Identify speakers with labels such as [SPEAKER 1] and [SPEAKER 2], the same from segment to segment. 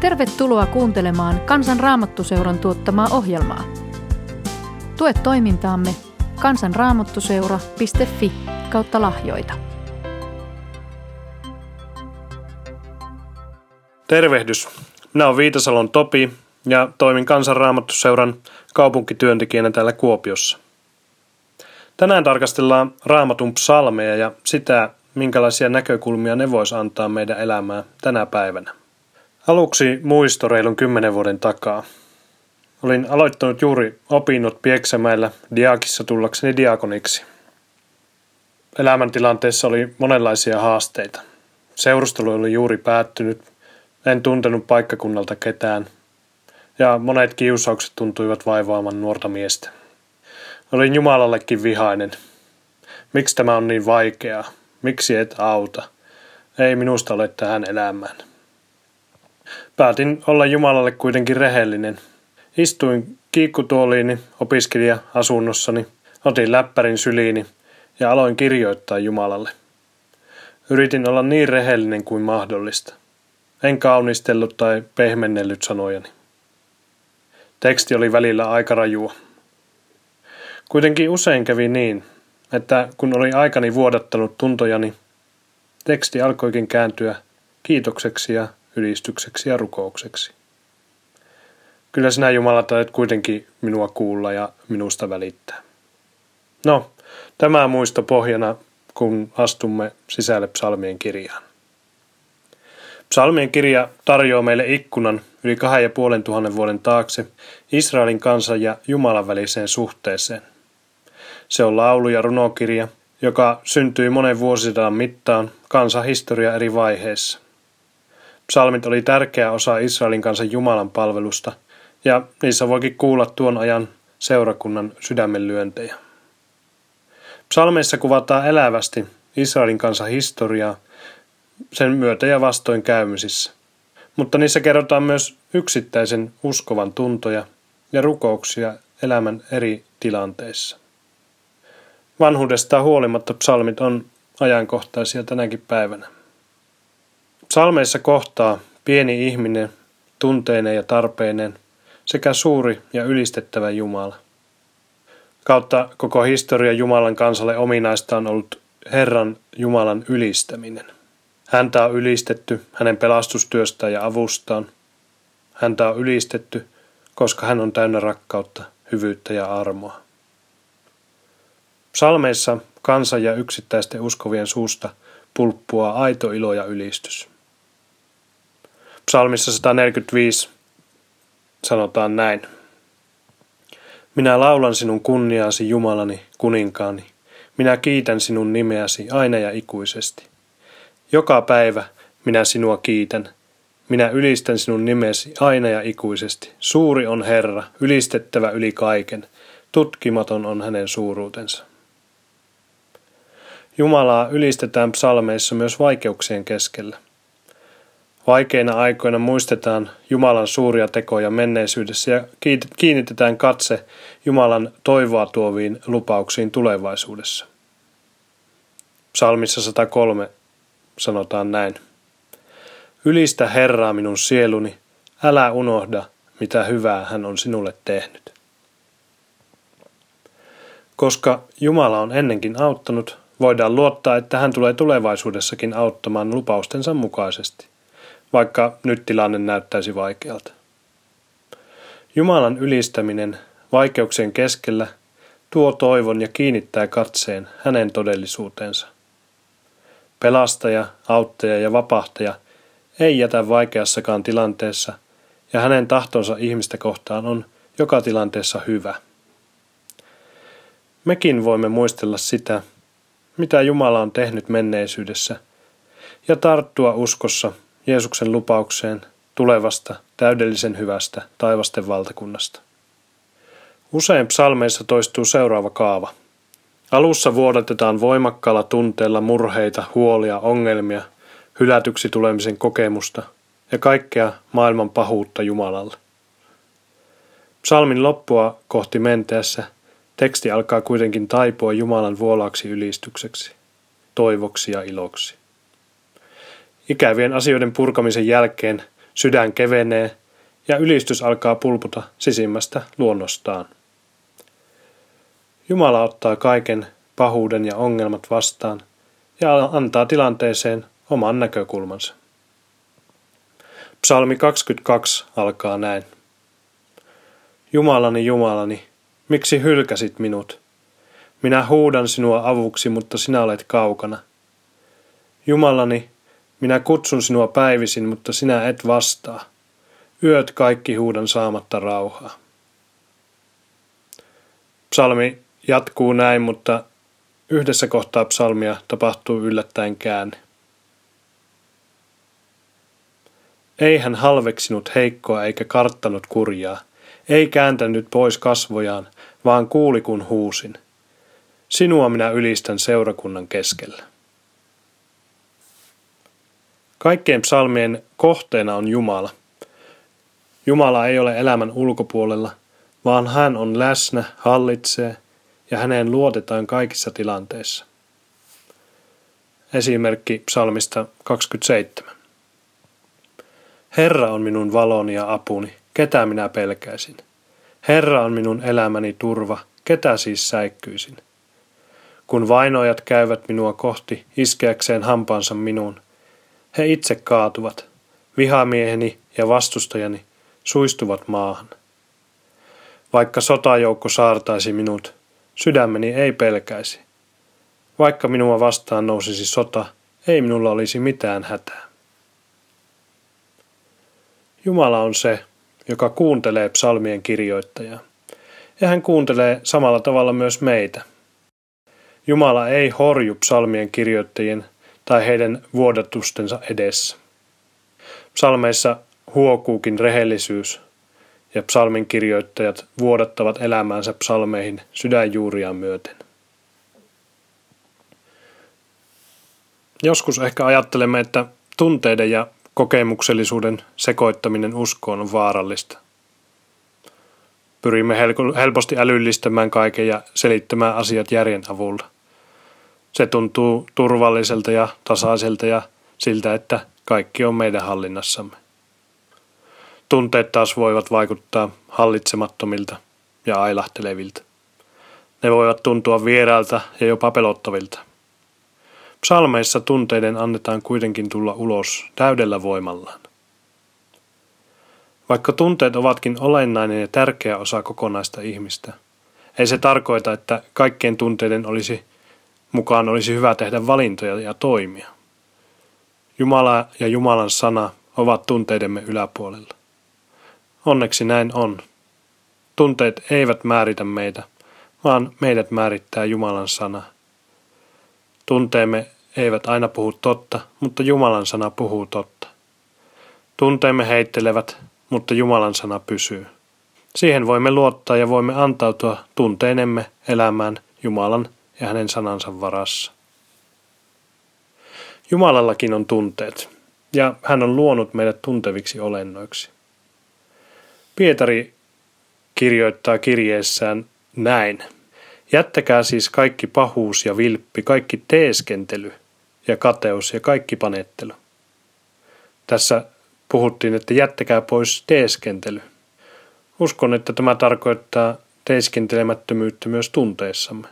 [SPEAKER 1] Tervetuloa kuuntelemaan Kansan Raamattuseuran tuottamaa ohjelmaa. Tue toimintaamme kansanraamattuseura.fi kautta lahjoita.
[SPEAKER 2] Tervehdys. Minä olen Viitasalon Topi ja toimin Kansanraamattuseuran kaupunkityöntekijänä täällä Kuopiossa. Tänään tarkastellaan raamatun psalmeja ja sitä, minkälaisia näkökulmia ne vois antaa meidän elämään tänä päivänä. Aluksi muisto reilun kymmenen vuoden takaa. Olin aloittanut juuri opinnot Pieksämäellä diakissa tullakseni diakoniksi. Elämäntilanteessa oli monenlaisia haasteita. Seurustelu oli juuri päättynyt, en tuntenut paikkakunnalta ketään, ja monet kiusaukset tuntuivat vaivaamaan nuorta miestä. Olin Jumalallekin vihainen. Miksi tämä on niin vaikeaa? Miksi et auta? Ei minusta ole tähän elämään. Päätin olla Jumalalle kuitenkin rehellinen. Istuin kiikkutuoliini opiskelija-asunnossani, otin läppärin syliini ja aloin kirjoittaa Jumalalle. Yritin olla niin rehellinen kuin mahdollista. En kaunistellut tai pehmennellyt sanojani. Teksti oli välillä aika rajua. Kuitenkin usein kävi niin, että kun oli aikani vuodattanut tuntojani, teksti alkoikin kääntyä kiitokseksi ja ylistykseksi ja rukoukseksi. Kyllä sinä Jumala taidat kuitenkin minua kuulla ja minusta välittää. No, tämä muisto pohjana, kun astumme sisälle psalmien kirjaan. Psalmien kirja tarjoaa meille ikkunan yli kahden ja puolen tuhannen vuoden taakse Israelin kansan ja Jumalan väliseen suhteeseen. Se on laulu- ja runokirja, joka syntyi monen vuosisadan mittaan kansahistoria eri vaiheissa. Psalmit oli tärkeä osa Israelin kansan Jumalan palvelusta, ja niissä voikin kuulla tuon ajan seurakunnan sydämenlyöntejä. Psalmeissa kuvataan elävästi Israelin kansan historiaa sen myötä ja vastoin käymisissä. Mutta niissä kerrotaan myös yksittäisen uskovan tuntoja ja rukouksia elämän eri tilanteissa. Vanhuudesta huolimatta psalmit on ajankohtaisia tänäkin päivänä. Psalmeissa kohtaa pieni ihminen tunteineen ja tarpeineen sekä suuri ja ylistettävä Jumala. Kautta koko historia Jumalan kansalle ominaista on ollut Herran Jumalan ylistäminen. Häntä on ylistetty hänen pelastustyöstään ja avustaan. Häntä on ylistetty, koska hän on täynnä rakkautta, hyvyyttä ja armoa. Psalmeissa kansan ja yksittäisten uskovien suusta pulppua aito ilo ja ylistys. Psalmissa 145 sanotaan näin. Minä laulan sinun kunniaasi Jumalani, kuninkaani. Minä kiitän sinun nimeäsi aina ja ikuisesti. Joka päivä minä sinua kiitän. Minä ylistän sinun nimesi aina ja ikuisesti. Suuri on Herra, ylistettävä yli kaiken. Tutkimaton on hänen suuruutensa. Jumalaa ylistetään psalmeissa myös vaikeuksien keskellä. Vaikeina aikoina muistetaan Jumalan suuria tekoja menneisyydessä ja kiinnitetään katse Jumalan toivoa tuoviin lupauksiin tulevaisuudessa. Psalmissa 103 sanotaan näin. Ylistä Herraa minun sieluni, älä unohda, mitä hyvää hän on sinulle tehnyt. Koska Jumala on ennenkin auttanut, voidaan luottaa, että hän tulee tulevaisuudessakin auttamaan lupaustensa mukaisesti, vaikka nyt tilanne näyttäisi vaikealta. Jumalan ylistäminen vaikeuksien keskellä tuo toivon ja kiinnittää katseen hänen todellisuutensa. Pelastaja, auttaja ja vapahtaja ei jätä vaikeassakaan tilanteessa, ja hänen tahtonsa ihmistä kohtaan on joka tilanteessa hyvä. Mekin voimme muistella sitä, mitä Jumala on tehnyt menneisyydessä, ja tarttua uskossa Jeesuksen lupaukseen tulevasta täydellisen hyvästä taivasten valtakunnasta. Usein psalmeissa toistuu seuraava kaava. Alussa vuodatetaan voimakkaalla tunteella murheita, huolia, ongelmia, hylätyksi tulemisen kokemusta ja kaikkea maailman pahuutta Jumalalle. Psalmin loppua kohti menteessä teksti alkaa kuitenkin taipua Jumalan vuolaaksi ylistykseksi, toivoksi ja iloksi. Ikävien asioiden purkamisen jälkeen Sydän kevenee ja ylistys alkaa pulputa sisimmästä luonnostaan. Jumala ottaa kaiken pahuuden ja ongelmat vastaan ja antaa tilanteeseen oman näkökulmansa. Psalmi 22 alkaa näin. Jumalani, Jumalani, miksi hylkäsit minut? Minä huudan sinua avuksi, mutta sinä olet kaukana. Jumalani, minä kutsun sinua päivisin, mutta sinä et vastaa. Yöt kaikki huudan saamatta rauhaa. Psalmi jatkuu näin, mutta yhdessä kohtaa psalmia tapahtuu yllättäen käänne. Ei hän halveksinut heikkoa eikä karttanut kurjaa, ei kääntänyt pois kasvojaan, vaan kuuli kun huusin. Sinua minä ylistän seurakunnan keskellä. Kaikkien psalmien kohteena on Jumala. Jumala ei ole elämän ulkopuolella, vaan hän on läsnä, hallitsee ja häneen luotetaan kaikissa tilanteissa. Esimerkki psalmista 27. Herra on minun valoni ja apuni, ketä minä pelkäisin. Herra on minun elämäni turva, ketä siis säikkyisin. Kun vainoajat käyvät minua kohti iskeäkseen hampaansa minuun, he itse kaatuvat, vihamieheni ja vastustajani suistuvat maahan. Vaikka sotajoukko saartaisi minut, sydämeni ei pelkäisi. Vaikka minua vastaan nousisi sota, ei minulla olisi mitään hätää. Jumala on se, joka kuuntelee psalmien kirjoittajaa. Ja hän kuuntelee samalla tavalla myös meitä. Jumala ei horju psalmien kirjoittajien tai heidän vuodatustensa edessä. Psalmeissa huokuukin rehellisyys, ja psalmin kirjoittajat vuodattavat elämäänsä psalmeihin sydänjuuriaan myöten. Joskus ehkä ajattelemme, että tunteiden ja kokemuksellisuuden sekoittaminen uskoon on vaarallista. Pyrimme helposti älyllistämään kaiken ja selittämään asiat järjen avulla. Se tuntuu turvalliselta ja tasaiselta ja siltä, että kaikki on meidän hallinnassamme. Tunteet taas voivat vaikuttaa hallitsemattomilta ja ailahtelevilta. Ne voivat tuntua vierailta ja jopa pelottavilta. Psalmeissa tunteiden annetaan kuitenkin tulla ulos täydellä voimallaan. Vaikka tunteet ovatkin olennainen ja tärkeä osa kokonaista ihmistä, ei se tarkoita, että kaikkien tunteiden olisi mukaan olisi hyvä tehdä valintoja ja toimia. Jumala ja Jumalan sana ovat tunteidemme yläpuolella. Onneksi näin on. Tunteet eivät määritä meitä, vaan meidät määrittää Jumalan sana – Tunteemme eivät aina puhu totta, mutta Jumalan sana puhuu totta. Tunteemme heittelevät, mutta Jumalan sana pysyy. Siihen voimme luottaa ja voimme antautua tunteinemme elämään Jumalan ja hänen sanansa varassa. Jumalallakin on tunteet, ja hän on luonut meidät tunteviksi olennoiksi. Pietari kirjoittaa kirjeessään näin. Jättäkää siis kaikki pahuus ja vilppi, kaikki teeskentely ja kateus ja kaikki panettelu. Tässä puhuttiin, että jättäkää pois teeskentely. Uskon, että tämä tarkoittaa teeskentelemättömyyttä myös tunteissamme.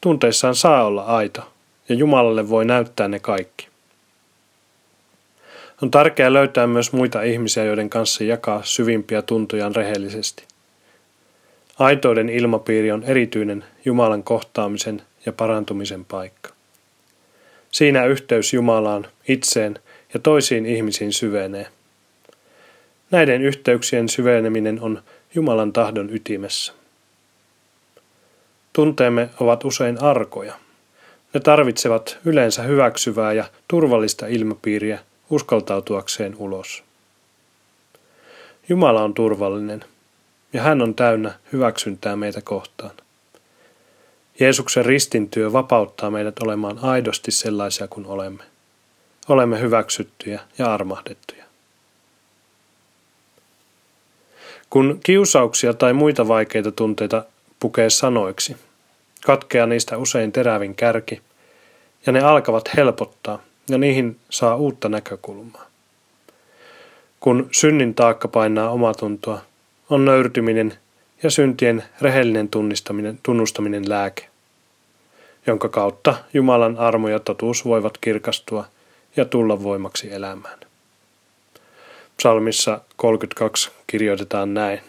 [SPEAKER 2] Tunteissaan saa olla aito, ja Jumalalle voi näyttää ne kaikki. On tärkeää löytää myös muita ihmisiä, joiden kanssa jakaa syvimpiä tuntojaan rehellisesti. Aitouden ilmapiiri on erityinen Jumalan kohtaamisen ja parantumisen paikka. Siinä yhteys Jumalaan, itseen ja toisiin ihmisiin syvenee. Näiden yhteyksien syveneminen on Jumalan tahdon ytimessä. Tunteemme ovat usein arkoja. Ne tarvitsevat yleensä hyväksyvää ja turvallista ilmapiiriä uskaltautuakseen ulos. Jumala on turvallinen – ja hän on täynnä hyväksyntää meitä kohtaan. Jeesuksen ristintyö vapauttaa meidät olemaan aidosti sellaisia kuin olemme. Olemme hyväksyttyjä ja armahdettuja. Kun kiusauksia tai muita vaikeita tunteita pukee sanoiksi, katkeaa niistä usein terävin kärki, ja ne alkavat helpottaa, ja niihin saa uutta näkökulmaa. Kun synnin taakka painaa omatuntoa, on nöyrtyminen ja syntien rehellinen tunnistaminen, tunnustaminen lääke, jonka kautta Jumalan armo ja totuus voivat kirkastua ja tulla voimaksi elämään. Psalmissa 32 kirjoitetaan näin.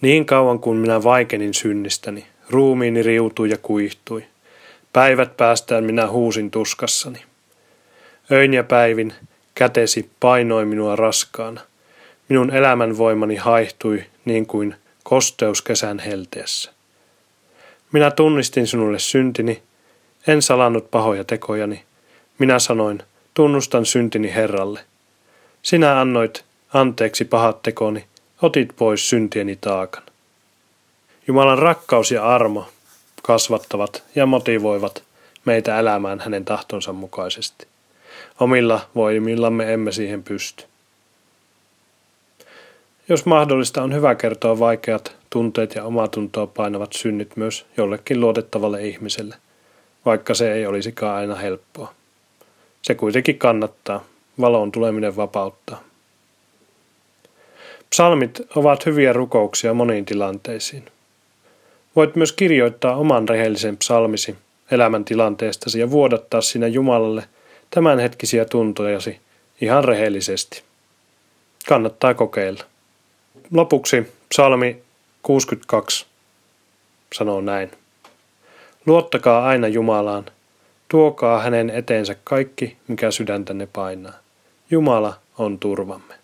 [SPEAKER 2] Niin kauan kuin minä vaikenin synnistäni, ruumiini riutui ja kuihtui. Päivät päästään minä huusin tuskassani. Öin ja päivin kätesi painoi minua raskaana. Minun elämän voimani haihtui niin kuin kosteus kesän helteessä. Minä tunnistin sinulle syntini, en salannut pahoja tekojani. Minä sanoin, tunnustan syntini Herralle. Sinä annoit anteeksi pahat tekoni, otit pois syntieni taakan. Jumalan rakkaus ja armo kasvattavat ja motivoivat meitä elämään hänen tahtonsa mukaisesti. Omilla voimillamme emme siihen pysty. Jos mahdollista, on hyvä kertoa vaikeat tunteet ja omatuntoa painavat synnit myös jollekin luotettavalle ihmiselle, vaikka se ei olisikaan aina helppoa. Se kuitenkin kannattaa. Valon tuleminen vapauttaa. Psalmit ovat hyviä rukouksia moniin tilanteisiin. Voit myös kirjoittaa oman rehellisen psalmisi elämäntilanteestasi ja vuodattaa sinä Jumalalle tämänhetkisiä tuntojasi ihan rehellisesti. Kannattaa kokeilla. Lopuksi psalmi 62 sanoo näin. Luottakaa aina Jumalaan, tuokaa hänen eteensä kaikki, mikä sydäntänne painaa. Jumala on turvamme.